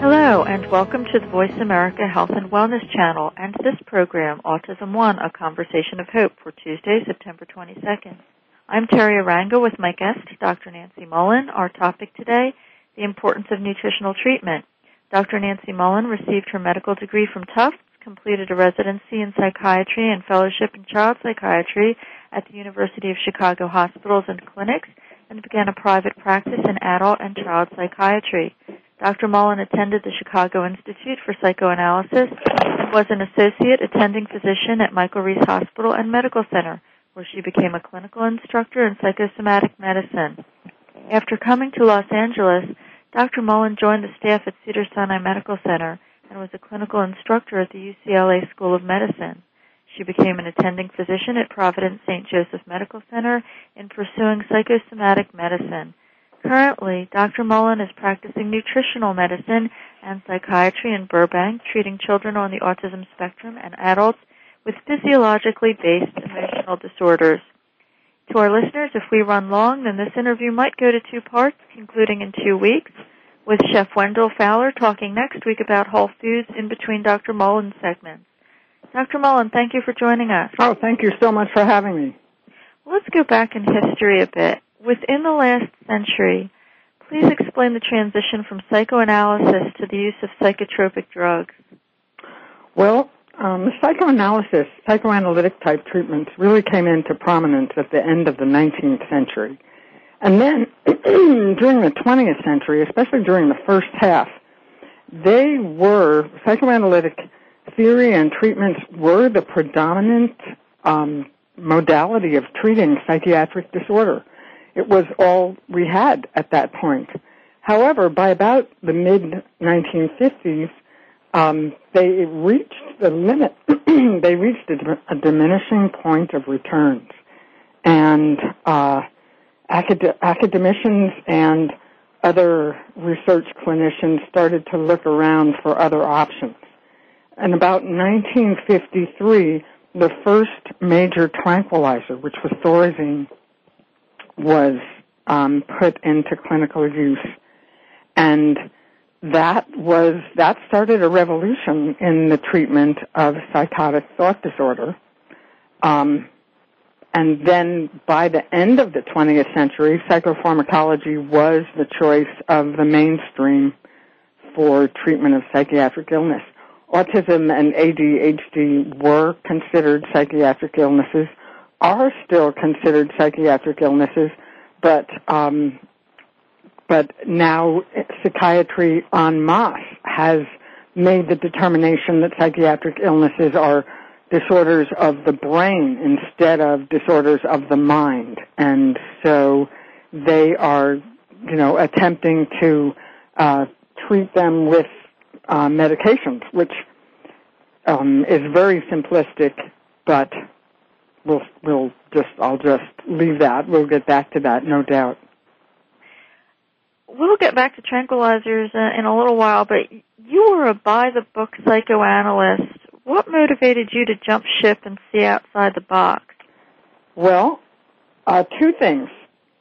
Hello, and welcome to the Voice America Health and Wellness channel and this program, Autism One, a conversation of hope for Tuesday, September 22nd. I'm Teri Arranga with my guest, Dr. Nancy Mullan. Our topic today, the importance of nutritional treatment. Dr. Nancy Mullan received her medical degree from Tufts, completed a residency in psychiatry and fellowship in child psychiatry at the University of Chicago Hospitals and Clinics, and began a private practice in adult and child psychiatry. Dr. Mullan attended the Chicago Institute for Psychoanalysis and was an associate attending physician at Michael Reese Hospital and Medical Center, where she became a clinical instructor in psychosomatic medicine. After coming to Los Angeles, Dr. Mullan joined the staff at Cedars-Sinai Medical Center and was a clinical instructor at the UCLA School of Medicine. She became an attending physician at Providence St. Joseph Medical Center in pursuing psychosomatic medicine. Currently, Dr. Mullan is practicing nutritional medicine and psychiatry in Burbank, treating children on the autism spectrum and adults with physiologically based emotional disorders. To our listeners, if we run long, then this interview might go to two parts, concluding in two weeks, with Chef Wendell Fowler talking next week about Whole Foods in between Dr. Mullan's segments. Dr. Mullan, thank you for joining us. Oh, thank you so much for having me. Let's go back in history a bit within the last century, please explain the transition from psychoanalysis to the use of psychotropic drugs. Well, um, psychoanalysis, psychoanalytic type treatments really came into prominence at the end of the 19th century. And then during the 20th century, especially during the first half, they were, psychoanalytic theory and treatments were the predominant um, modality of treating psychiatric disorder. It was all we had at that point. However, by about the mid 1950s, um, they reached the limit. they reached a, a, diminishing point of returns, and uh, acad- academicians and other research clinicians started to look around for other options. In about 1953, the first major tranquilizer, which was Thorazine, was um, put into clinical use, and that was that started a revolution in the treatment of psychotic thought disorder. Um, and then by the end of the 20th century, psychopharmacology was the choice of the mainstream for treatment of psychiatric illness. Autism and ADHD were considered psychiatric illnesses are still considered psychiatric illnesses, but um, but now psychiatry en masse has made the determination that psychiatric illnesses are disorders of the brain instead of disorders of the mind, and so they are, you know, attempting to uh, treat them with uh, medications, which um, is very simplistic, but we'll we'll just I'll just leave that. We'll get back to that, no doubt. We'll get back to tranquilizers uh, in a little while, but you were a by the book psychoanalyst. What motivated you to jump ship and see outside the box? Well, uh, two things.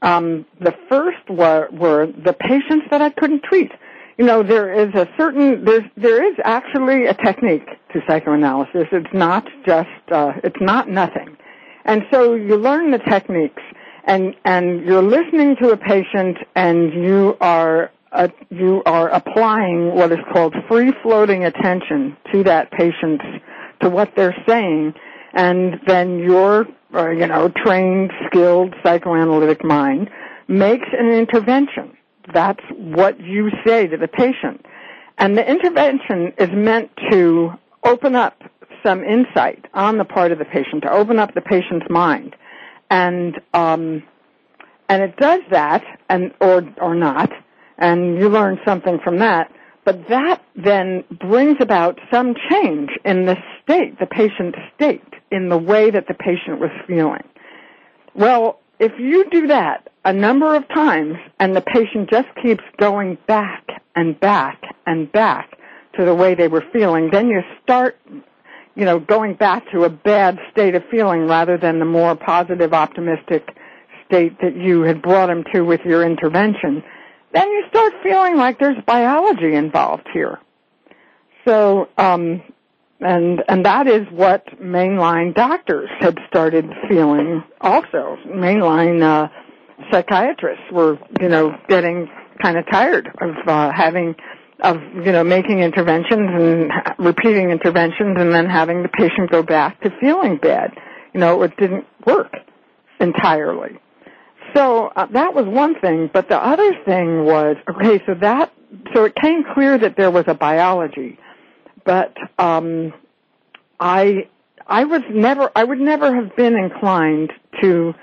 Um, the first were, were the patients that I couldn't treat. You know, there is a certain there's there is actually a technique to psychoanalysis. It's not just uh, it's not nothing. And so you learn the techniques and and you're listening to a patient and you are uh, you are applying what is called free floating attention to that patient's to what they're saying and then your uh, you know trained skilled psychoanalytic mind makes an intervention. That's what you say to the patient. And the intervention is meant to open up some insight on the part of the patient to open up the patient's mind and um, and it does that, and or or not, and you learn something from that. But that then brings about some change in the state, the patient's state, in the way that the patient was feeling. Well, if you do that a number of times and the patient just keeps going back and back and back to the way they were feeling, then you start you know, going back to a bad state of feeling rather than the more positive, optimistic state that you had brought him to with your intervention, then you start feeling like there's biology involved here. So, um, and and that is what mainline doctors had started feeling. Also, mainline uh, psychiatrists were, you know, getting kind of tired of uh, having of you know making interventions and repeating interventions and then having the patient go back to feeling bad. You know, it didn't work entirely. So uh, that was one thing, but the other thing was okay. So that so it came clear that there was a biology, but um, I I was never I would never have been inclined to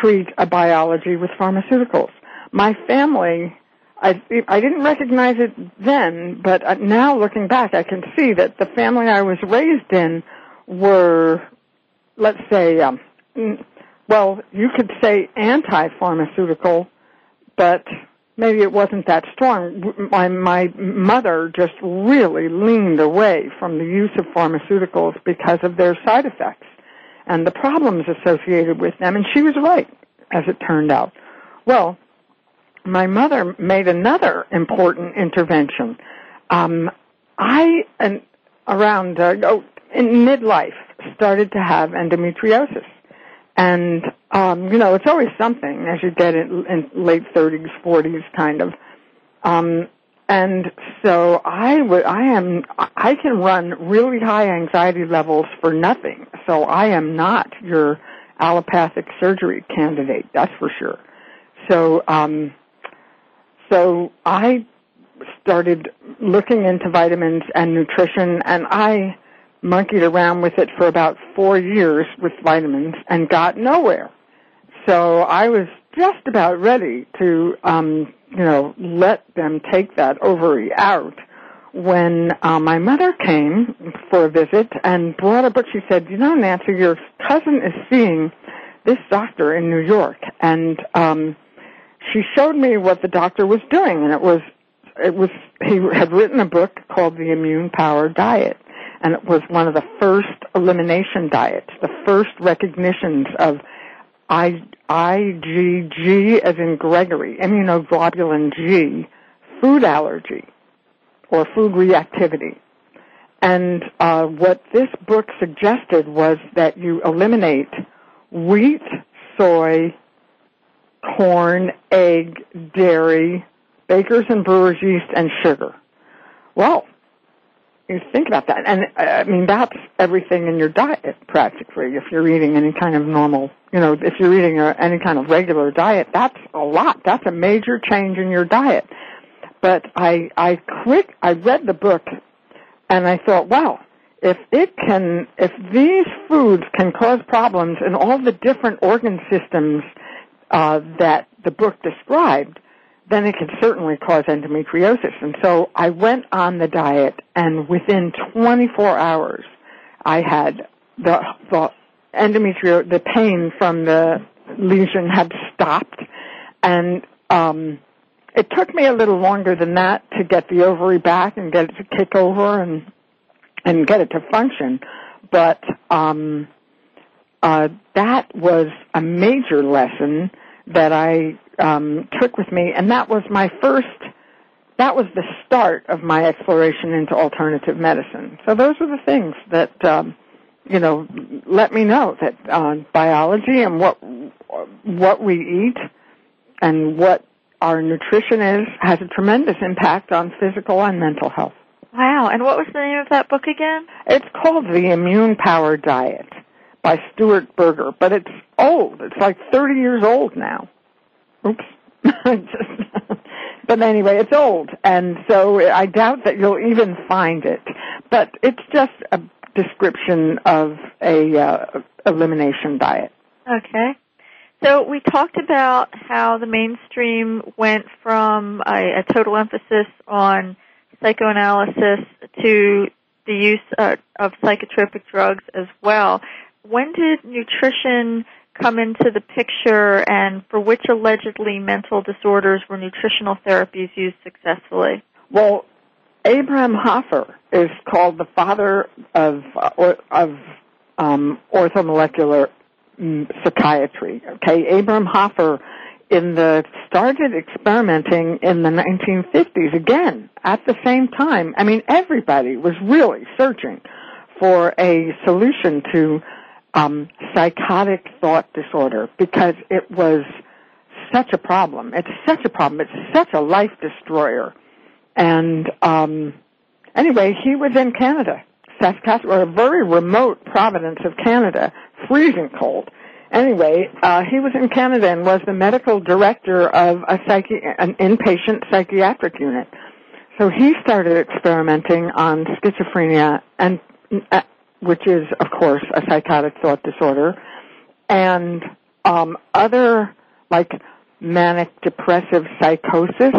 treat a biology with pharmaceuticals. My family I I didn't recognize it then, but uh, now looking back, I can see that the family I was raised in were, let's say, um, well, you could say anti-pharmaceutical, but maybe it wasn't that strong. My my mother just really leaned away from the use of pharmaceuticals because of their side effects and the problems associated with them, and she was right, as it turned out. Well, my mother made another important intervention. Um, I, and around uh, oh, in midlife, started to have endometriosis, and um, you know it's always something as you get in, in late 30s, 40s, kind of. Um, and so I would, I am, I can run really high anxiety levels for nothing. So I am not your allopathic surgery candidate, that's for sure. So, um, so I started looking into vitamins and nutrition and I monkeyed around with it for about four years with vitamins and got nowhere. So I was just about ready to, um, you know, let them take that ovary out when uh, my mother came for a visit and brought a book. She said, you know, Nancy, your cousin is seeing this doctor in New York and, um, she showed me what the doctor was doing, and it was it was he had written a book called The Immune Power Diet, and it was one of the first elimination diets, the first recognitions of I, IgG as in Gregory, immunoglobulin G, food allergy or food reactivity. And uh, what this book suggested was that you eliminate wheat, soy, corn, egg, dairy, bakers and brewers yeast, and sugar. Well, you think about that, and uh, I mean that's everything in your diet practically. If you're eating any kind of normal, you know, if you're eating any kind of regular diet, that's a lot. That's a major change in your diet. But I, I quick, I read the book, and I thought, wow, if it can, if these foods can cause problems in all the different organ systems uh, that the book described, then it could certainly cause endometriosis. And so I went on the diet, and within 24 hours, I had the, the endometrio, the pain from the lesion had stopped, and um, it took me a little longer than that to get the ovary back and get it to kick over and and get it to function. But um, uh, that was a major lesson that I um, took with me, and that was my first. That was the start of my exploration into alternative medicine. So those were the things that um, you know, let me know that uh, biology and what what we eat and what our nutrition is has a tremendous impact on physical and mental health. Wow. And what was the name of that book again? It's called The Immune Power Diet by Stuart Berger, but it's old. It's like 30 years old now. Oops. but anyway, it's old, and so I doubt that you'll even find it. But it's just a description of a uh, elimination diet. Okay. So we talked about how the mainstream went from a, a total emphasis on psychoanalysis to the use uh, of psychotropic drugs as well. When did nutrition come into the picture and for which allegedly mental disorders were nutritional therapies used successfully? Well, Abraham Hoffer is called the father of, uh, of um, orthomolecular mm, psychiatry. Okay, Abraham Hoffer in the started experimenting in the 1950s again at the same time. I mean, everybody was really searching for a solution to um, psychotic thought disorder because it was such a problem. It's such a problem. It's such a life destroyer. And um, anyway, he was in Canada, Saskatchewan, a very remote province of Canada, freezing cold. Anyway, uh, he was in Canada and was the medical director of a psychi- an inpatient psychiatric unit. So he started experimenting on schizophrenia and uh, which is of course a psychotic thought disorder and um, other like manic depressive psychosis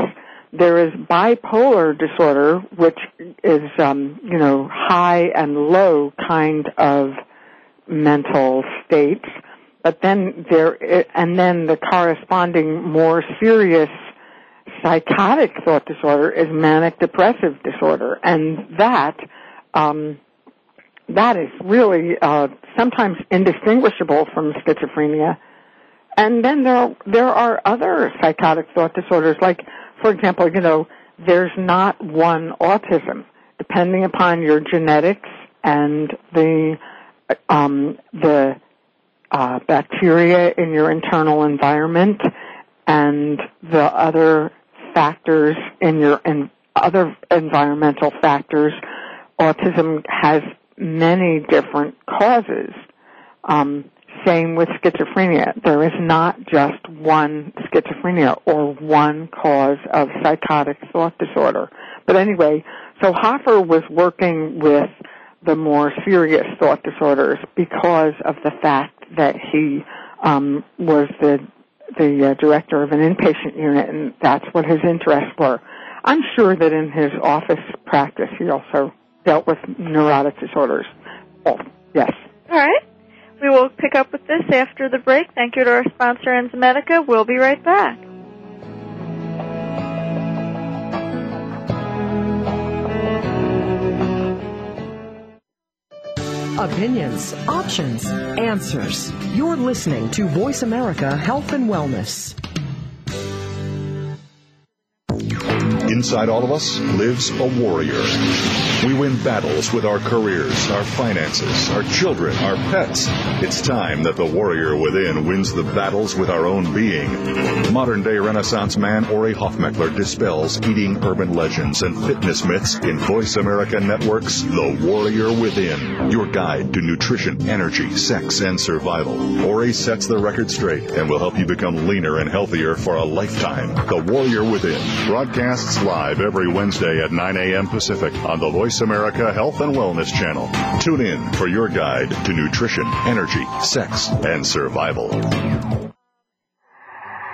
there is bipolar disorder, which is, um, you know, high and low kind of mental states. But then there, and then the corresponding more serious psychotic thought disorder is manic depressive disorder, and that, um, that is really uh, sometimes indistinguishable from schizophrenia. And then there there are other psychotic thought disorders like for example, you know, there's not one autism. Depending upon your genetics and the um, the uh, bacteria in your internal environment and the other factors in your in other environmental factors, autism has many different causes. Um, same with schizophrenia. There is not just one schizophrenia or one cause of psychotic thought disorder. But anyway, so Hoffer was working with the more serious thought disorders because of the fact that he um, was the the uh, director of an inpatient unit, and that's what his interests were. I'm sure that in his office practice, he also dealt with neurotic disorders. Oh, yes. All right. We will pick up with this after the break. Thank you to our sponsor, Enzymedica. We'll be right back. Opinions, options, answers. You're listening to Voice America Health and Wellness. Inside all of us lives a warrior. We win battles with our careers, our finances, our children, our pets. It's time that the warrior within wins the battles with our own being. Modern day Renaissance man Ori Hofmekler dispels eating urban legends and fitness myths in Voice America Network's The Warrior Within, your guide to nutrition, energy, sex, and survival. Ori sets the record straight and will help you become leaner and healthier for a lifetime. The Warrior Within broadcasts live every Wednesday at 9 a.m. Pacific on the Voice America Health and Wellness Channel. Tune in for your guide to nutrition, energy, sex, and survival.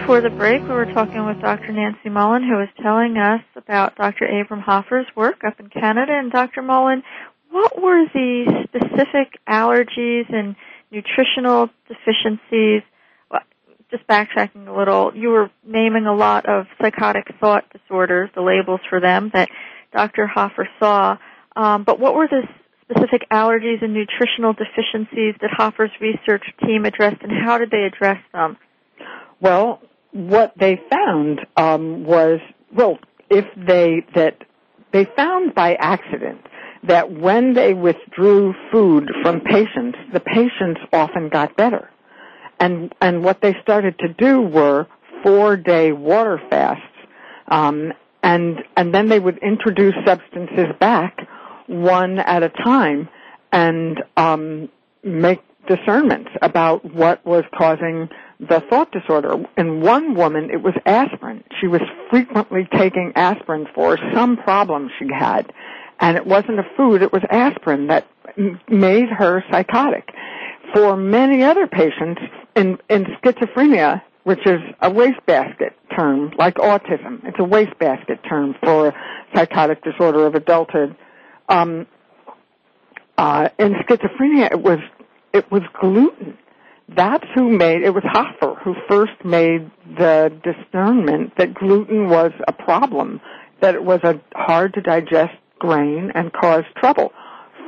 Before the break, we were talking with Dr. Nancy Mullan, who was telling us about Dr. Abram Hoffer's work up in Canada. And Dr. Mullan, what were the specific allergies and nutritional deficiencies? Well, just backtracking a little, you were naming a lot of psychotic thought disorders, the labels for them that Dr. Hoffer saw. Um, but what were the specific allergies and nutritional deficiencies that Hoffer's research team addressed, and how did they address them? Well, what they found um, was well, if they that they found by accident that when they withdrew food from patients, the patients often got better, and and what they started to do were four day water fasts, um, and and then they would introduce substances back one at a time, and um, make discernments about what was causing the thought disorder. In one woman, it was aspirin. She was frequently taking aspirin for some problem she had. And it wasn't a food, it was aspirin that made her psychotic. For many other patients in, in schizophrenia, which is a wastebasket term, like autism, it's a wastebasket term for psychotic disorder of adulthood. Um, uh, in schizophrenia, it was it was gluten that's who made it was Hoffer who first made the discernment that gluten was a problem, that it was a hard to digest grain and caused trouble.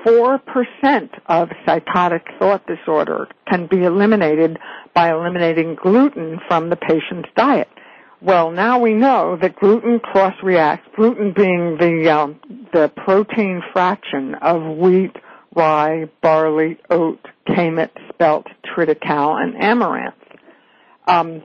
Four percent of psychotic thought disorder can be eliminated by eliminating gluten from the patient's diet. Well, now we know that gluten cross-reacts, gluten being the um, the protein fraction of wheat, rye, barley, oat, kamut, spelt, triticale, and amaranth. Um,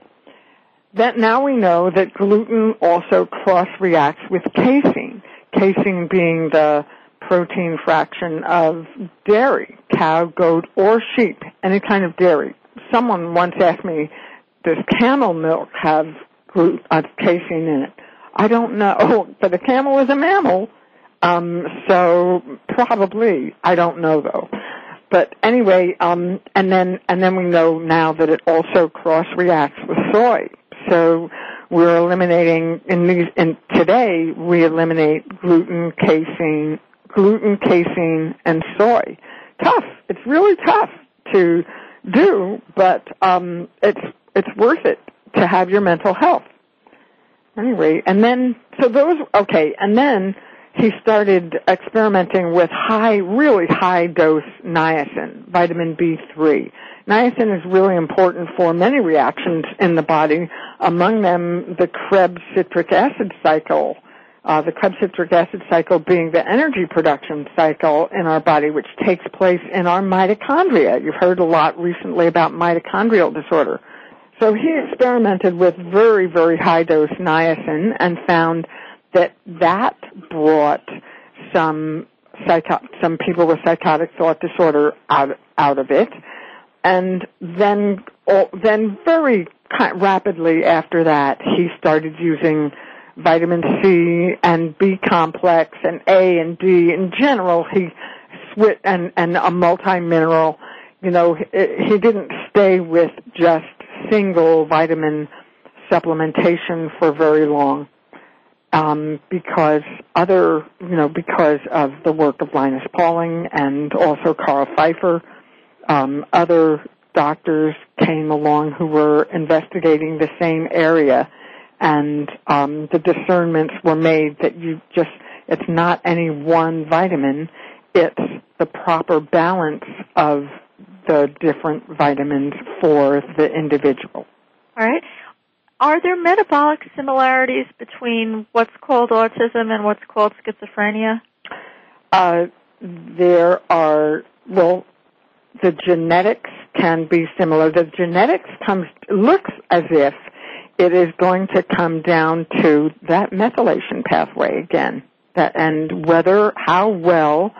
that now we know that gluten also cross-reacts with casein. Casein being the protein fraction of dairy, cow, goat, or sheep, any kind of dairy. Someone once asked me, does camel milk have gluten, uh, casein in it? I don't know, but a camel is a mammal, um, so probably. I don't know though. But anyway, um, and then and then we know now that it also cross reacts with soy. So we're eliminating in these. And today we eliminate gluten, casein, gluten, casein, and soy. Tough. It's really tough to do, but um, it's it's worth it to have your mental health. Anyway, and then so those okay, and then he started experimenting with high, really high dose niacin, vitamin B3. Niacin is really important for many reactions in the body, among them the Krebs citric acid cycle. Uh, the Krebs citric acid cycle being the energy production cycle in our body, which takes place in our mitochondria. You've heard a lot recently about mitochondrial disorder. So he experimented with very, very high dose niacin and found that that brought some psycho- some people with psychotic thought disorder out out of it, and then then very rapidly after that he started using vitamin C and B complex and A and D in general. He switched and and a multi mineral. You know, he didn't stay with just single vitamin supplementation for very long um, because other, you know, because of the work of Linus Pauling and also Carl Pfeiffer, um, other doctors came along who were investigating the same area and um, the discernments were made that you just it's not any one vitamin, it's the proper balance of the different vitamins for the individual. All right. Are there metabolic similarities between what's called autism and what's called schizophrenia? Uh, there are, well, the genetics can be similar. The genetics comes, looks as if it is going to come down to that methylation pathway again. That, and whether, how well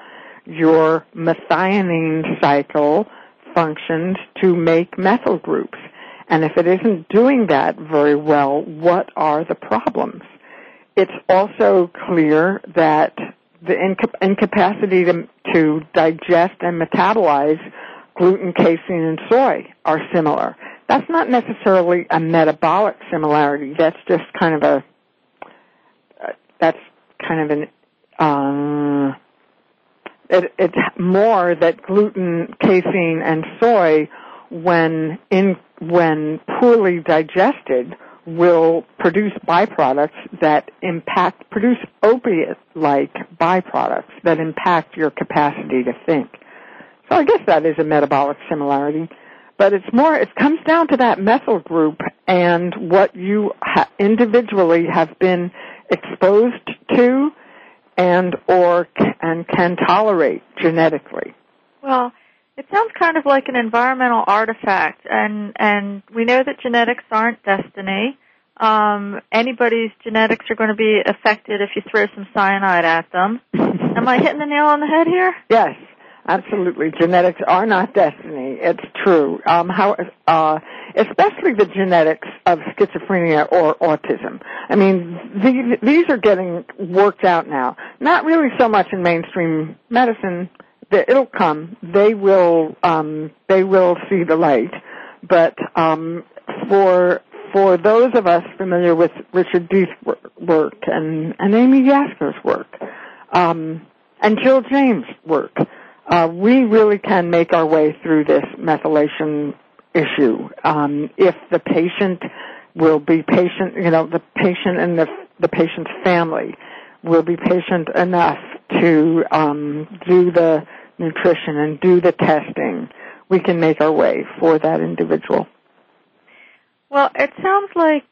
your methionine cycle functions to make methyl groups. And if it isn't doing that very well, what are the problems? It's also clear that the inca- incapacity to, to digest and metabolize gluten, casein, and soy are similar. That's not necessarily a metabolic similarity. That's just kind of a, uh, that's kind of an, uh, it, it's more that gluten, casein, and soy, when in when poorly digested, will produce byproducts that impact, produce opiate-like byproducts that impact your capacity to think. So I guess that is a metabolic similarity. But it's more, it comes down to that methyl group and what you ha- individually have been exposed to and or and can tolerate genetically. Well, it sounds kind of like an environmental artifact, and and we know that genetics aren't destiny. Um, anybody's genetics are going to be affected if you throw some cyanide at them. Am I hitting the nail on the head here? Yes, absolutely. Genetics are not destiny. It's true. Um, how, uh, especially the genetics of schizophrenia or autism. I mean, these, these are getting worked out now. Not really so much in mainstream medicine it'll come. They will um, they will see the light. But um, for for those of us familiar with Richard Deth's work and, and Amy Yasko's work um, and Jill James' work, uh, we really can make our way through this methylation issue um, if the patient will be patient. You know, the patient and the the patient's family will be patient enough to um, do the nutrition and do the testing, we can make our way for that individual. Well, it sounds like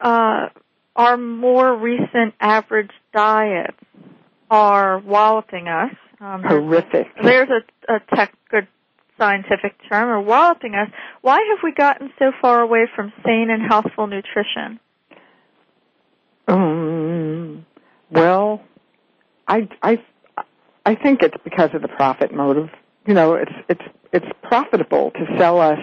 uh, our more recent average diets are walloping us. Um, Horrific. There's a, a tech, good scientific term, or walloping us. Why have we gotten so far away from sane and healthful nutrition? Um, well, I I I think it's because of the profit motive. You know, it's it's it's profitable to sell us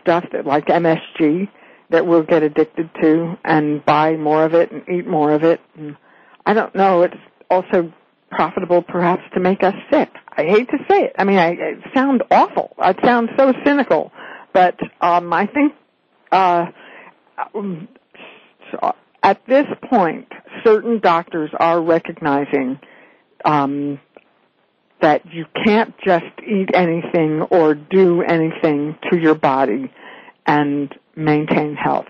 stuff that like MSG that we'll get addicted to and buy more of it and eat more of it. And I don't know. It's also profitable perhaps to make us sick. I hate to say it. I mean, I, it sound awful. It sounds so cynical, but um, I think uh, at this point, certain doctors are recognizing um, that you can't just eat anything or do anything to your body and maintain health.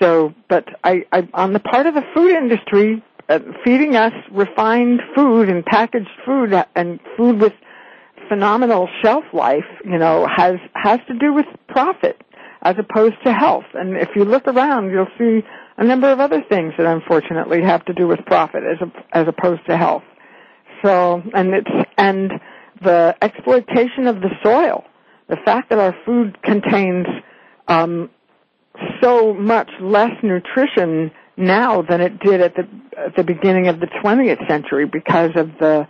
So, but I, I on the part of the food industry, uh, feeding us refined food and packaged food and food with phenomenal shelf life, you know, has has to do with profit as opposed to health. And if you look around, you'll see a number of other things that unfortunately have to do with profit as a, as opposed to health. So, and it's, and the exploitation of the soil, the fact that our food contains, um, so much less nutrition now than it did at the, at the beginning of the 20th century because of the,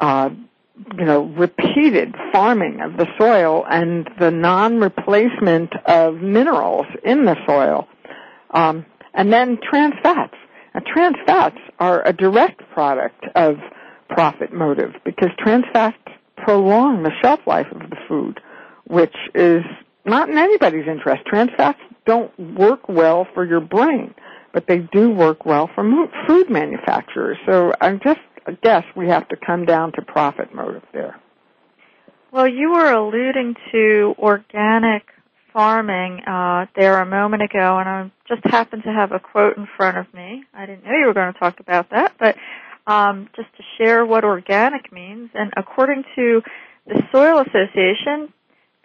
uh, you know, repeated farming of the soil and the non-replacement of minerals in the soil. Um, and then trans fats. Now, trans fats are a direct product of profit motive because trans fats prolong the shelf life of the food, which is not in anybody's interest. Trans fats don't work well for your brain, but they do work well for food manufacturers. So I just guess we have to come down to profit motive there. Well, you were alluding to organic farming uh, there a moment ago, and I just happened to have a quote in front of me. I didn't know you were going to talk about that, but um, just to share what organic means. And according to the Soil Association,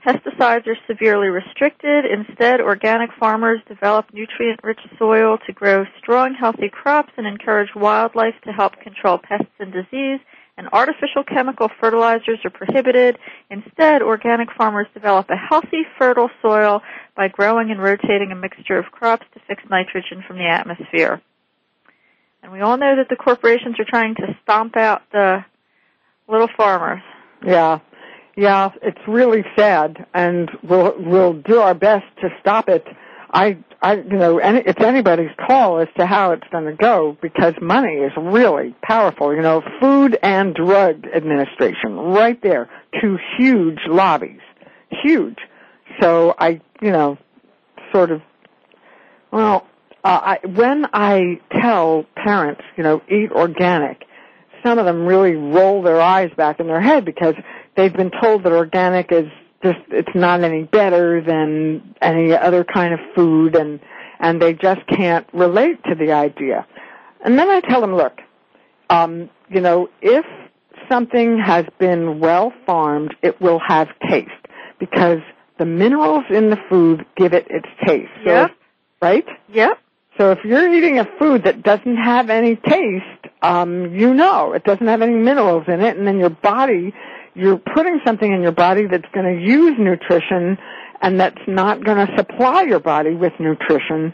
pesticides are severely restricted. Instead, organic farmers develop nutrient-rich soil to grow strong, healthy crops and encourage wildlife to help control pests and disease and artificial chemical fertilizers are prohibited. Instead, organic farmers develop a healthy, fertile soil by growing and rotating a mixture of crops to fix nitrogen from the atmosphere. And we all know that the corporations are trying to stomp out the little farmers. Yeah. Yeah, it's really sad and we'll we'll do our best to stop it. I I you know, any, it's anybody's call as to how it's going to go because money is really powerful. You know, Food and Drug Administration, right there, two huge lobbies, huge. So I, you know, sort of, well, I, when I tell parents, you know, eat organic, some of them really roll their eyes back in their head because they've been told that organic is just it's not any better than any other kind of food and and they just can't relate to the idea. And then I tell them, look, um, you know, if something has been well farmed, it will have taste because the minerals in the food give it its taste. So yep. right? Yep. So if you're eating a food that doesn't have any taste, um, you know it doesn't have any minerals in it, and then your body, you're putting something in your body that's going to use nutrition and that's not going to supply your body with nutrition.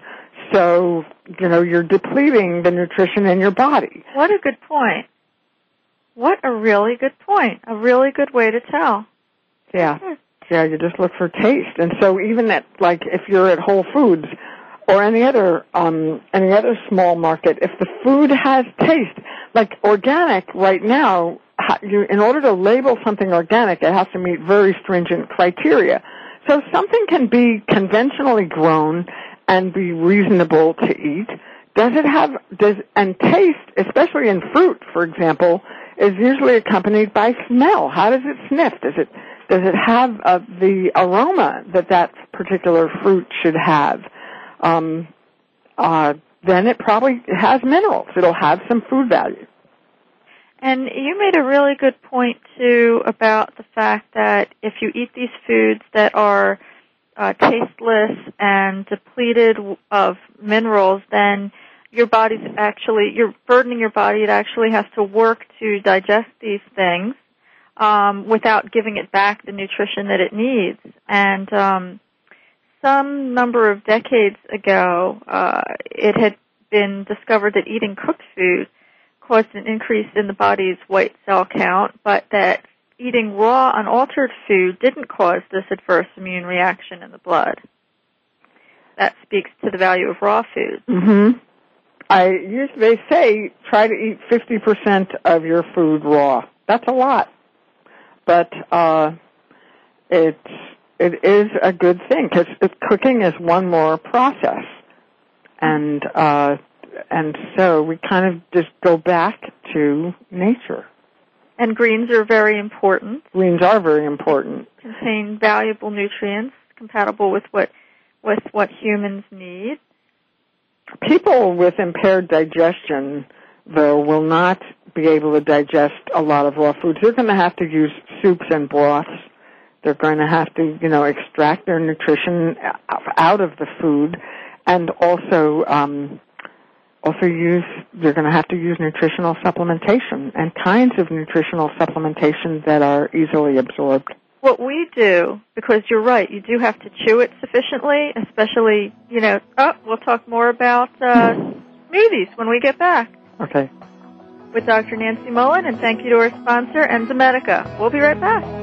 So, you know, you're depleting the nutrition in your body. What a good point. What a really good point. A really good way to tell. Yeah. Yeah, you just look for taste. And so even at, like, if you're at Whole Foods or any other, um, any other small market, if the food has taste, like organic right now, you, in order to label something organic, it has to meet very stringent criteria. So something can be conventionally grown and be reasonable to eat. Does it have, does, and taste, especially in fruit, for example, is usually accompanied by smell. How does it sniff? Does it, does it have uh, the aroma that that particular fruit should have? Um, uh, then it probably has minerals. It'll have some food value. And you made a really good point too about the fact that if you eat these foods that are uh, tasteless and depleted of minerals, then your body's actually you're burdening your body. It actually has to work to digest these things um, without giving it back the nutrition that it needs. And um, some number of decades ago, uh, it had been discovered that eating cooked food caused an increase in the body's white cell count, but that eating raw, unaltered food didn't cause this adverse immune reaction in the blood. That speaks to the value of raw food. Mm-hmm. I usually say try to eat 50% of your food raw. That's a lot. But uh it's it is a good thing cuz cooking is one more process. And uh and so we kind of just go back to nature. And greens are very important. Greens are very important. Contain valuable nutrients compatible with what with what humans need. People with impaired digestion, though, will not be able to digest a lot of raw foods. They're going to have to use soups and broths. They're going to have to, you know, extract their nutrition out of the food, and also um, also use, you're going to have to use nutritional supplementation and kinds of nutritional supplementation that are easily absorbed. What we do, because you're right, you do have to chew it sufficiently, especially, you know, oh, we'll talk more about uh, smoothies when we get back. Okay. With Dr. Nancy Mullan, and thank you to our sponsor, Enzymedica. We'll be right back.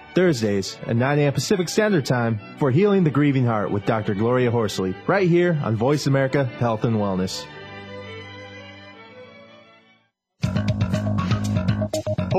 Thursdays at 9 a.m. Pacific Standard Time for Healing the Grieving Heart with Dr. Gloria Horsley, right here on Voice America Health and Wellness.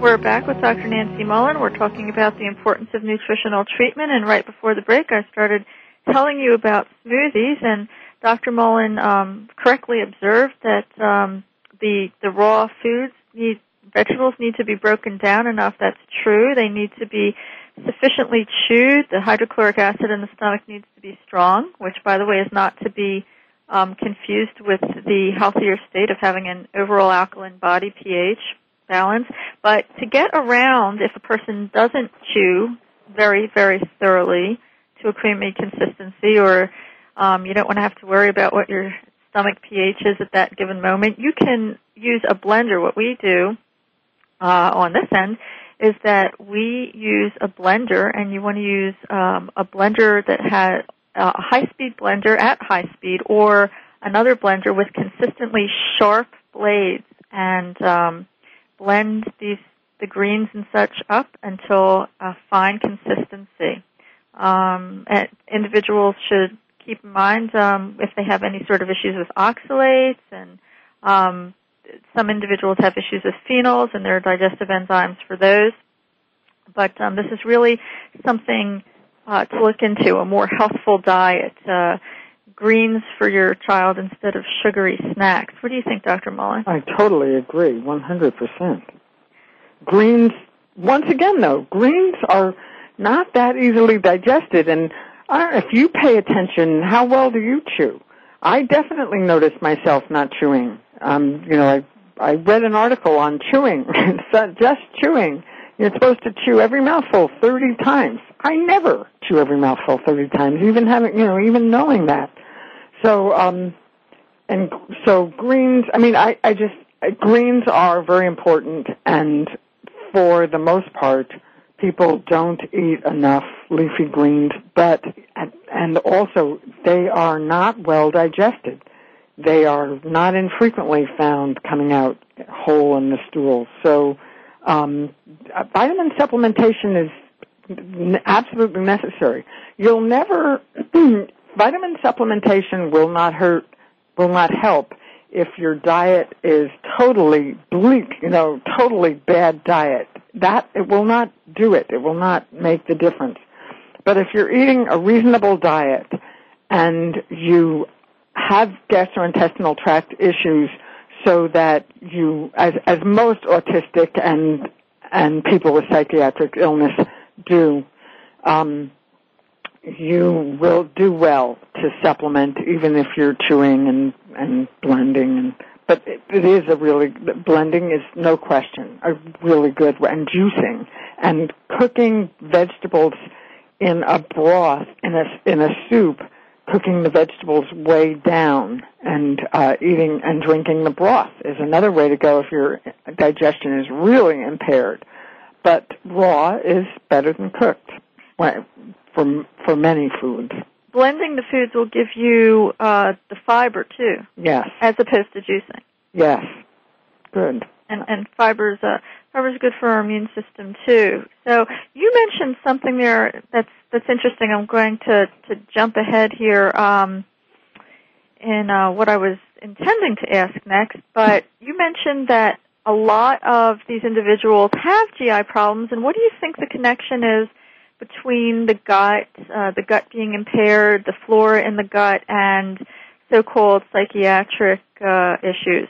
We're back with Dr. Nancy Mullan. We're talking about the importance of nutritional treatment, and right before the break, I started telling you about smoothies, and Dr. Mullan um, correctly observed that um, the the raw foods need vegetables need to be broken down enough. That's true. They need to be sufficiently chewed. The hydrochloric acid in the stomach needs to be strong, which, by the way, is not to be um, confused with the healthier state of having an overall alkaline body pH balance. But to get around, if a person doesn't chew very, very thoroughly to a creamy consistency, or um, you don't want to have to worry about what your stomach pH is at that given moment, you can use a blender. What we do uh, on this end is that we use a blender, and you want to use um, a blender that has uh, a high-speed blender at high speed, or another blender with consistently sharp blades, and um, blend these the greens and such up until a fine consistency. Um, individuals should keep in mind um, if they have any sort of issues with oxalates and um, some individuals have issues with phenols and there are digestive enzymes for those. But um, this is really something uh, to look into, a more healthful diet. Uh, greens for your child instead of sugary snacks. What do you think, Dr. Mullan? I totally agree, 100%. Greens, once again though, greens are not that easily digested and if you pay attention, how well do you chew? I definitely notice myself not chewing. Um, you know, I I read an article on chewing, just chewing. You're supposed to chew every mouthful 30 times. I never chew every mouthful 30 times, even having, you know, even knowing that. So, um, and so greens, I mean, I, I just, greens are very important and for the most part, people don't eat enough leafy greens, but, and also they are not well digested. They are not infrequently found coming out whole in the stool. So, um, vitamin supplementation is absolutely necessary. You'll never, vitamin supplementation will not hurt, will not help if your diet is totally bleak, you know, totally bad diet. That, it will not do it. It will not make the difference. But if you're eating a reasonable diet and you have gastrointestinal tract issues so that you, as, as most autistic and, and people with psychiatric illness do, um, you will do well to supplement even if you're chewing and, and blending and but it, it is a really blending is no question a really good and juicing and cooking vegetables in a broth in a in a soup cooking the vegetables way down and uh, eating and drinking the broth is another way to go if your digestion is really impaired. But raw is better than cooked for for many foods blending the foods will give you uh, the fiber too. Yes. As opposed to juicing. Yes. Good. And and fiber's uh fiber's good for our immune system too. So you mentioned something there that's that's interesting. I'm going to to jump ahead here um, in uh, what I was intending to ask next, but you mentioned that a lot of these individuals have GI problems, and what do you think the connection is between the gut, uh, the gut being impaired, the flora in the gut, and so-called psychiatric uh, issues?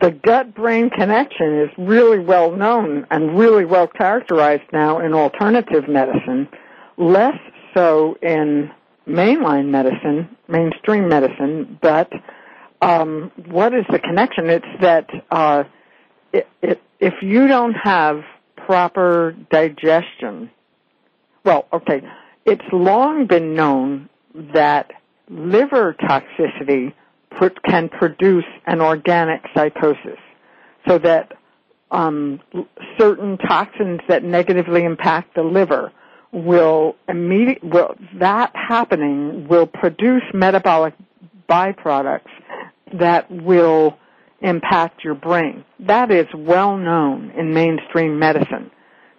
The gut-brain connection is really well known and really well characterized now in alternative medicine, less so in mainline medicine, mainstream medicine, but um, what is the connection? It's that uh, it, it, if you don't have proper digestion. Well, okay, it's long been known that liver toxicity can produce an organic psychosis, so that um, certain toxins that negatively impact the liver will immediate will that happening will produce metabolic byproducts that will impact your brain. That is well known in mainstream medicine.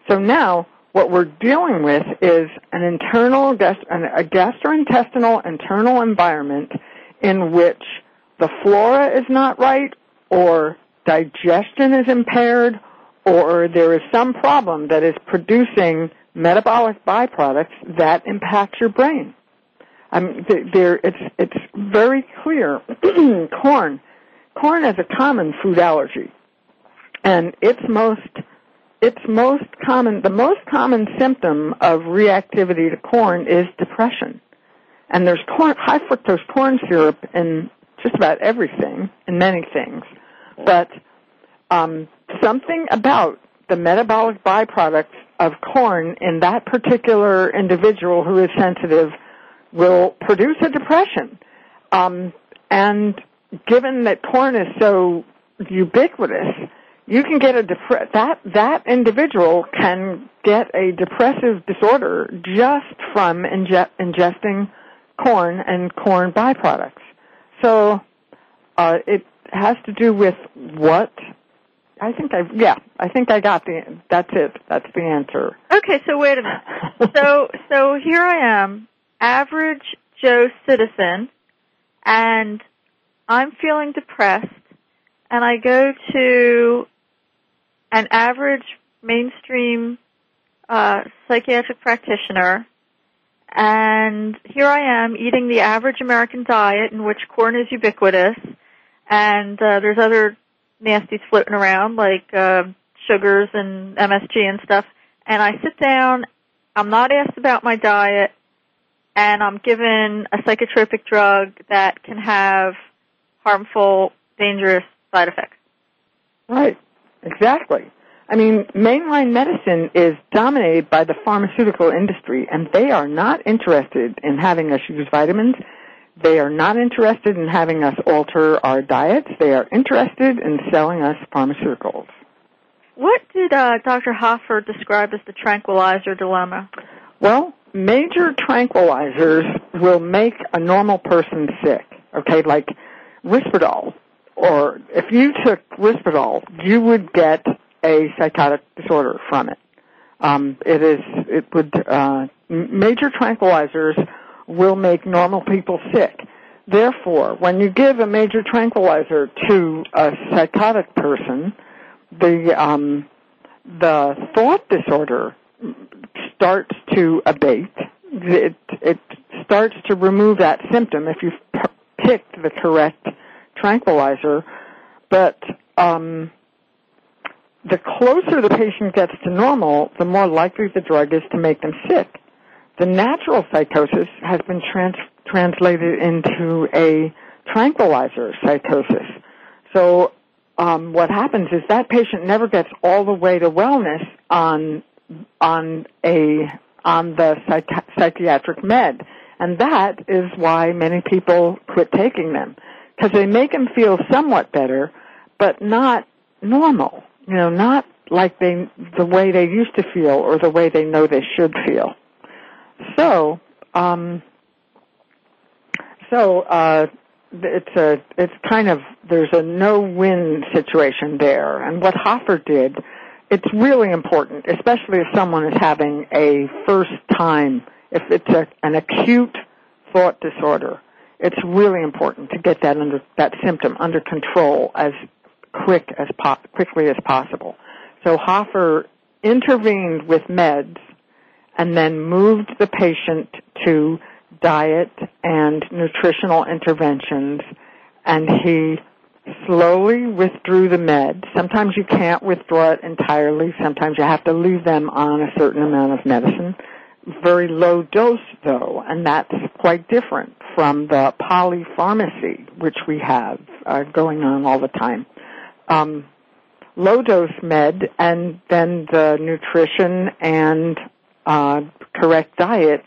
So now what we're dealing with is an internal, a gastrointestinal internal environment in which the flora is not right or digestion is impaired or there is some problem that is producing metabolic byproducts that impact your brain. I mean, there, it's, it's very clear. corn corn is a common food allergy, and its most its most common the most common symptom of reactivity to corn is depression. And there's corn, high fructose corn syrup in just about everything, in many things, but um, something about the metabolic byproducts of corn in that particular individual who is sensitive will produce a depression. Um, and given that corn is so ubiquitous, you can get a depre- that that individual can get a depressive disorder just from inge- ingesting corn and corn byproducts. So uh, it has to do with what I think I yeah I think I got the that's it that's the answer. Okay, so wait a minute. so so here I am, average Joe citizen, and I'm feeling depressed and I go to an average mainstream uh, psychiatric practitioner and here I am eating the average American diet in which corn is ubiquitous and uh, there's other nasties floating around like uh, sugars and MSG and stuff and I sit down I'm not asked about my diet and I'm given a psychotropic drug that can have harmful, dangerous side effects. Right. Exactly. I mean, mainline medicine is dominated by the pharmaceutical industry, and they are not interested in having us use vitamins. They are not interested in having us alter our diets. They are interested in selling us pharmaceuticals. What did uh, Dr. Hoffer describe as the tranquilizer dilemma? Well, major tranquilizers will make a normal person sick. Okay, like Risperdal, or if you took Risperdal, you would get a psychotic disorder from it. Um, it is, it would, uh, major tranquilizers will make normal people sick. Therefore, when you give a major tranquilizer to a psychotic person, the um, the thought disorder starts to abate. It, it starts to remove that symptom if you've picked the correct tranquilizer. But um, the closer the patient gets to normal, the more likely the drug is to make them sick. The natural psychosis has been trans- translated into a tranquilizer psychosis. So um, what happens is that patient never gets all the way to wellness on on a on the psych- psychiatric med, and that is why many people quit taking them because they make them feel somewhat better, but not normal. You know, not like they the way they used to feel or the way they know they should feel. So, um, so uh, it's a it's kind of there's a no-win situation there. And what Hoffer did, it's really important, especially if someone is having a first time, if it's a, an acute thought disorder. It's really important to get that under that symptom under control as quick as po- quickly as possible. So Hoffer intervened with meds and then moved the patient to diet and nutritional interventions and he slowly withdrew the med. Sometimes you can't withdraw it entirely. Sometimes you have to leave them on a certain amount of medicine. Very low dose though, and that's quite different from the polypharmacy which we have uh, going on all the time. Um, low dose med and then the nutrition and uh, correct diet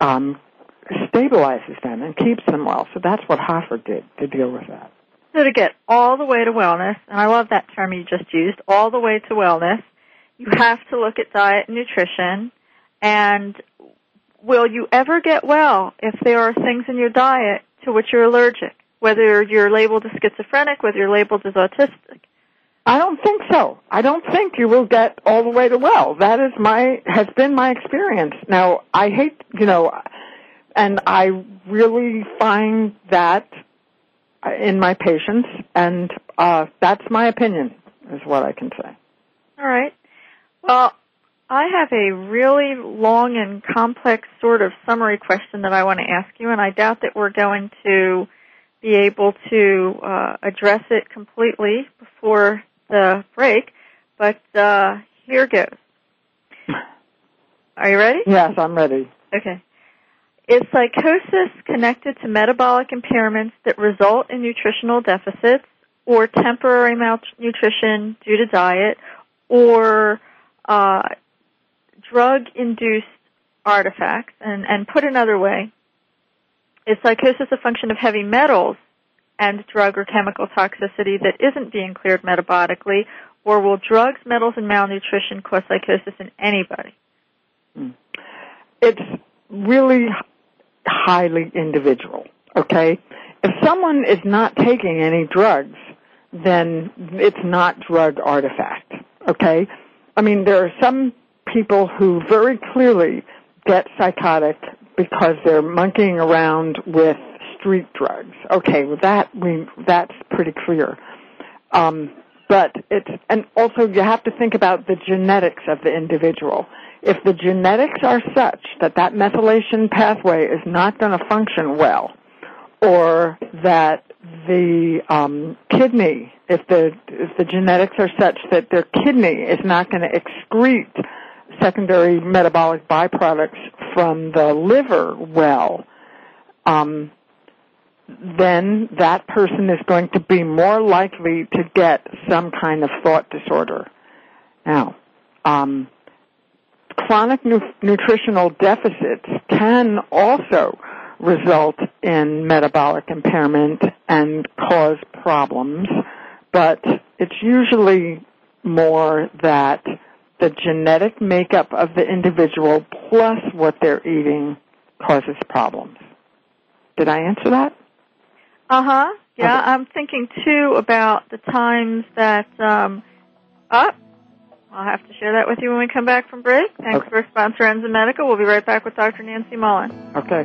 um, stabilizes them and keeps them well. So that's what Hoffer did to deal with that. So to get all the way to wellness, and I love that term you just used, all the way to wellness, you have to look at diet and nutrition. And will you ever get well if there are things in your diet to which you're allergic? Whether you're labeled as schizophrenic, whether you're labeled as autistic. I don't think so. I don't think you will get all the way to well. That is my has been my experience. Now I hate you know, and I really find that in my patients, and uh, that's my opinion, is what I can say. All right. Well, I have a really long and complex sort of summary question that I want to ask you, and I doubt that we're going to be able to uh, address it completely before the break, but uh, here goes. Are you ready? Yes, I'm ready. Okay. Is psychosis connected to metabolic impairments that result in nutritional deficits or temporary malnutrition due to diet or uh, drug-induced artifacts? And, and put another way, is psychosis a function of heavy metals and drug or chemical toxicity that isn't being cleared metabolically, or will drugs, metals, and malnutrition cause psychosis in anybody? Hmm. It's really highly individual, okay? If someone is not taking any drugs, then it's not drug artifact, okay? I mean, there are some people who very clearly get psychotic because they're monkeying around with street drugs. Okay, well that we that's pretty clear. Um, but it's and also you have to think about the genetics of the individual. If the genetics are such that that methylation pathway is not going to function well, or that the um, kidney, if the if the genetics are such that their kidney is not going to excrete secondary metabolic byproducts from the liver well, um, then that person is going to be more likely to get some kind of thought disorder. Now, um, chronic nu- nutritional deficits can also result in metabolic impairment and cause problems, but it's usually more that the genetic makeup of the individual plus what they're eating causes problems. Did I answer that? Uh huh. Yeah, Okay. I'm thinking too about the times that. Um, oh, I'll have to share that with you when we come back from break. Thanks Okay. for sponsor Enza We'll be right back with Dr. Nancy Mullan. Okay.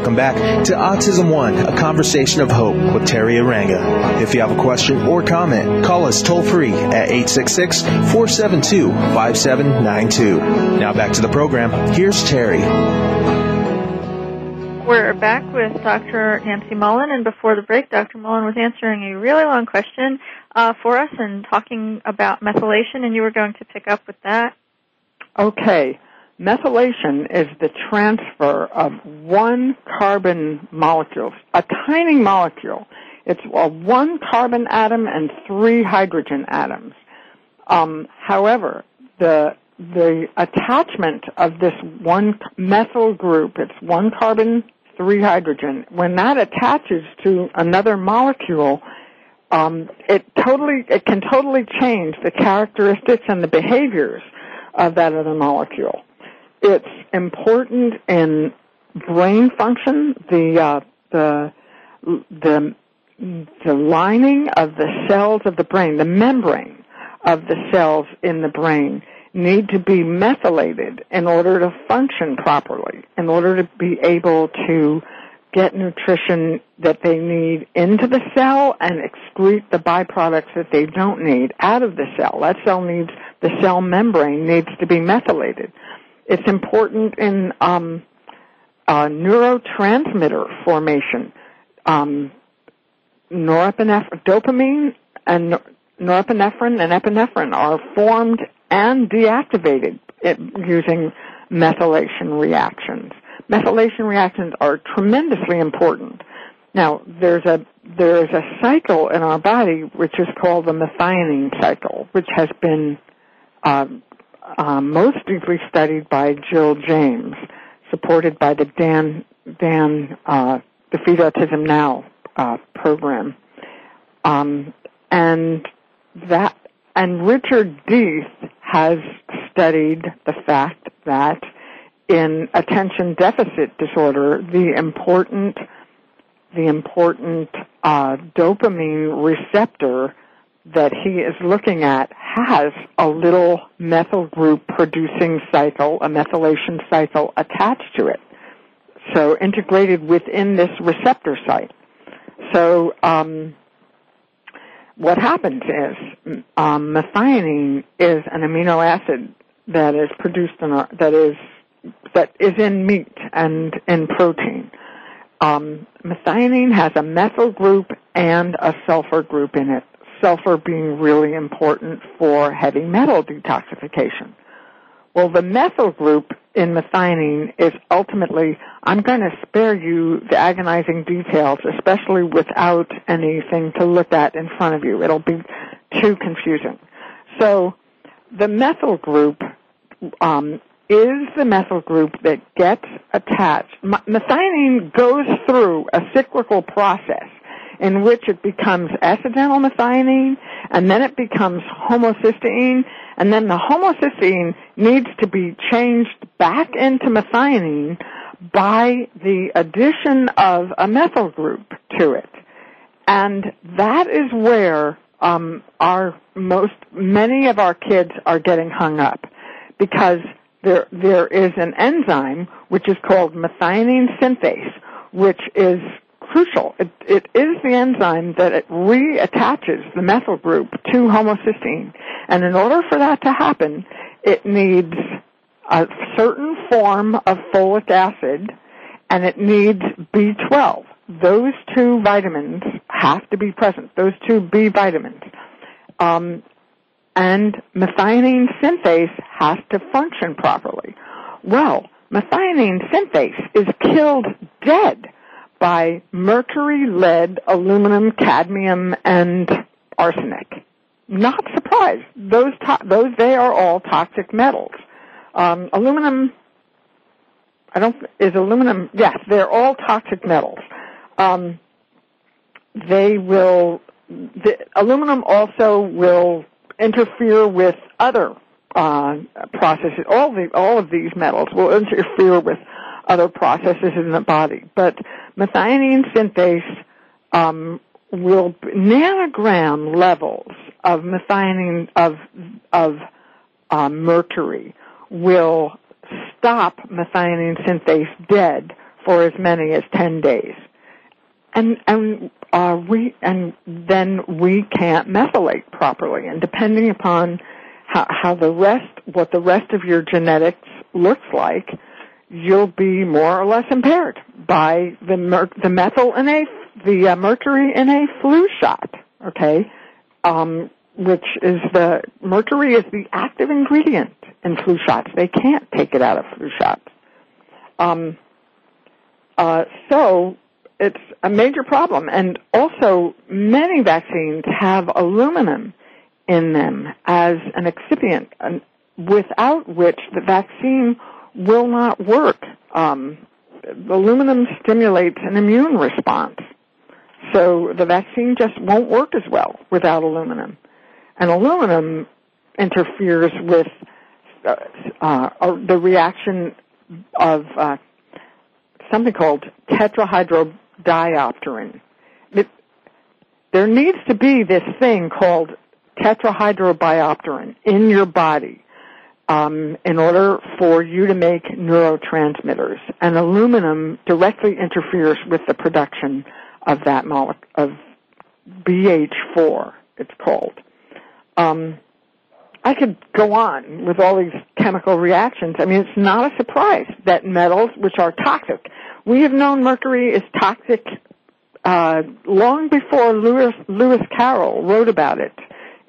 Welcome back to Autism One, a conversation of hope with Teri Arranga. If you have a question or comment, call us toll free at 866 472 5792. Now back to the program. Here's Teri. We're back with Dr. Nancy Mullan, and before the break, Dr. Mullan was answering a really long question uh, for us and talking about methylation, and you were going to pick up with that. Okay. Methylation is the transfer of one carbon molecule, a tiny molecule. It's a one carbon atom and three hydrogen atoms. Um, however, the the attachment of this one methyl group, it's one carbon, three hydrogen. When that attaches to another molecule, um, it totally it can totally change the characteristics and the behaviors of that other molecule. It's important in brain function. The uh, the the the lining of the cells of the brain, the membrane of the cells in the brain need to be methylated in order to function properly, in order to be able to get nutrition that they need into the cell and excrete the byproducts that they don't need out of the cell. That cell needs, the cell membrane needs to be methylated. It's important in um, uh, neurotransmitter formation. Um, norepinephrine, dopamine and norepinephrine and epinephrine are formed and deactivated using methylation reactions. Methylation reactions are tremendously important. Now, there's a there's a cycle in our body which is called the methionine cycle, which has been uh, uh, most deeply studied by Jill James, supported by the Dan Dan uh, Defeat Autism Now uh, program, um, and that and Richard Deth has studied the fact that in attention deficit disorder, the important the important uh, dopamine receptor that he is looking at has a little methyl group producing cycle, a methylation cycle attached to it. So integrated within this receptor site. So um, what happens is um, methionine is an amino acid that is produced in our, that is that is in meat and in protein. Um, methionine has a methyl group and a sulfur group in it. Sulfur being really important for heavy metal detoxification. Well, the methyl group in methionine is ultimately, I'm going to spare you the agonizing details, especially without anything to look at in front of you. It'll be too confusing. So, the methyl group um, is the methyl group that gets attached. Methionine goes through a cyclical process in which it becomes acetyl methionine, and then it becomes homocysteine, and then the homocysteine needs to be changed back into methionine by the addition of a methyl group to it. And that is where um, our most many of our kids are getting hung up because there there is an enzyme which is called methionine synthase, which is crucial. It, it is the enzyme that it reattaches the methyl group to homocysteine. And in order for that to happen, it needs a certain form of folic acid and it needs B12. Those two vitamins have to be present, those two B vitamins. Um, and methionine synthase has to function properly. Well, methionine synthase is killed dead by mercury, lead, aluminum, cadmium, and arsenic. Not surprised. Those to- those they are all toxic metals. Um, aluminum. I don't. Is aluminum? Yes, they're all toxic metals. Um, they will. The, aluminum also will interfere with other uh, processes. All the all of these metals will interfere with other processes in the body. But methionine synthase um, will nanogram levels of methionine of of uh, mercury will stop methionine synthase dead for as many as 10 days. And, and, uh, we, and then we can't methylate properly. And depending upon how, how the rest, what the rest of your genetics looks like, you'll be more or less impaired by the mer- the methyl in a the uh, mercury in a flu shot. Okay, um, which is the mercury is the active ingredient in flu shots. They can't take it out of flu shots. Um, uh, so it's a major problem, and also many vaccines have aluminum in them as an excipient, without which the vaccine will not work. Um, aluminum stimulates an immune response. So the vaccine just won't work as well without aluminum. And aluminum interferes with uh, uh, the reaction of uh, something called tetrahydrobiopterin. It, there needs to be this thing called tetrahydrobiopterin in your body um, in order for you to make neurotransmitters. And aluminum directly interferes with the production of that molecule, of BH4, it's called. Um, I could go on with all these chemical reactions. I mean, it's not a surprise that metals, which are toxic, we have known mercury is toxic uh, long before Lewis, Lewis Carroll wrote about it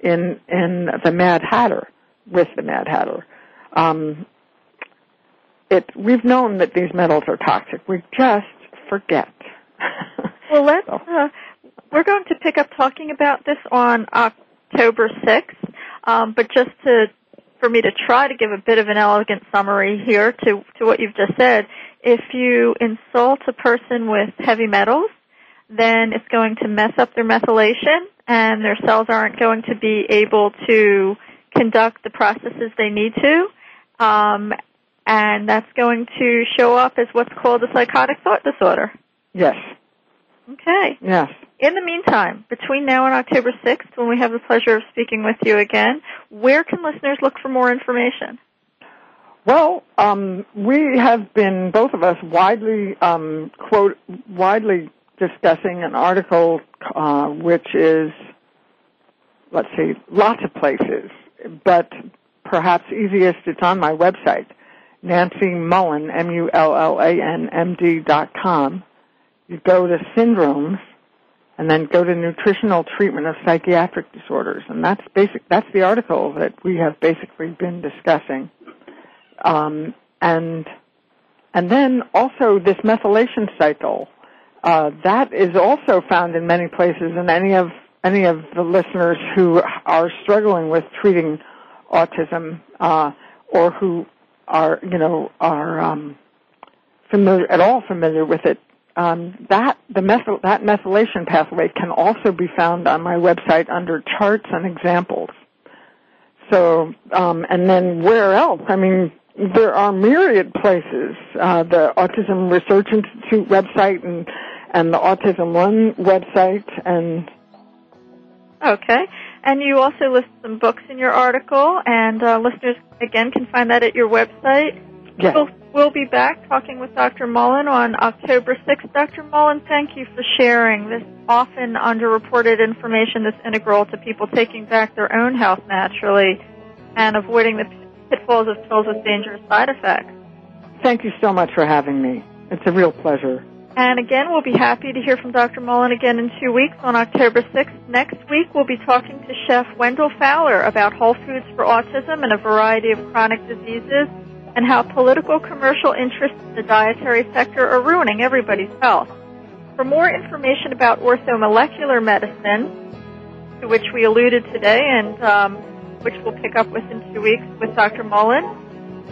in in the Mad Hatter with the Mad Hatter. Um, it we've known that these metals are toxic. We just forget. well, let's. Uh, we're going to pick up talking about this on October sixth, um, but just to for me to try to give a bit of an elegant summary here to to what you've just said. If you insult a person with heavy metals, then it's going to mess up their methylation and their cells aren't going to be able to conduct the processes they need to. Um, and that's going to show up as what's called a psychotic thought disorder. Yes. Okay. Yes. In the meantime, between now and October 6th, when we have the pleasure of speaking with you again, where can listeners look for more information? Well, um, we have been both of us widely um, quote widely discussing an article uh, which is let's see, lots of places, but perhaps easiest it's on my website, Nancy Mullan, M-U-L-L-A-N-M-D dot com. You go to syndromes, and then go to nutritional treatment of psychiatric disorders. And that's basic, that's the article that we have basically been discussing. Um, and, and then also this methylation cycle, uh, that is also found in many places and any of, any of the listeners who are struggling with treating autism, uh, or who are, you know, are, um, familiar, at all familiar with it, um, that the methyl, that methylation pathway can also be found on my website under charts and examples. So, um, and then where else? I mean, there are myriad places. Uh, the Autism Research Institute website and and the Autism One website and. Okay. And you also list some books in your article, and uh, listeners again can find that at your website. Yes. We'll, we'll be back talking with Dr. Mullan on October 6th. Dr. Mullan, thank you for sharing this often underreported information that's integral to people taking back their own health naturally and avoiding the pitfalls of pills with dangerous side effects. Thank you so much for having me. It's a real pleasure. And again, we'll be happy to hear from Dr. Mullan again in two weeks on October 6th. Next week, we'll be talking to Chef Wendell Fowler about whole foods for autism and a variety of chronic diseases and how political commercial interests in the dietary sector are ruining everybody's health. For more information about orthomolecular medicine, to which we alluded today and um, which we'll pick up with in two weeks with Dr. Mullan,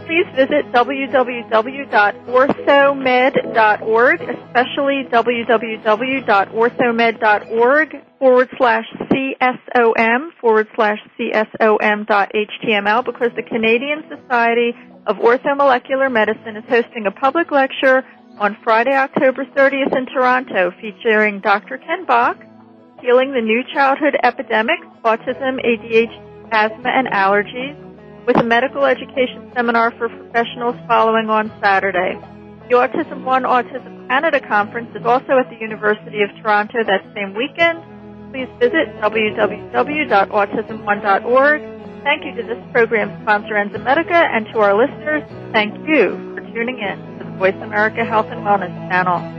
please visit www.orthomed.org, especially www.orthomed.org forward slash CSOM forward slash CSOM dot HTML because the Canadian Society of Orthomolecular Medicine is hosting a public lecture on Friday, October 30th in Toronto featuring Dr. Ken Bock, Healing the New Childhood Epidemics, Autism, ADHD, Asthma, and Allergies, with a medical education seminar for professionals following on Saturday. The Autism One Autism Canada Conference is also at the University of Toronto that same weekend. Please visit www.autismone.org. Thank you to this program's sponsor, Enzymedica, and to our listeners, thank you for tuning in to the Voice America Health and Wellness channel.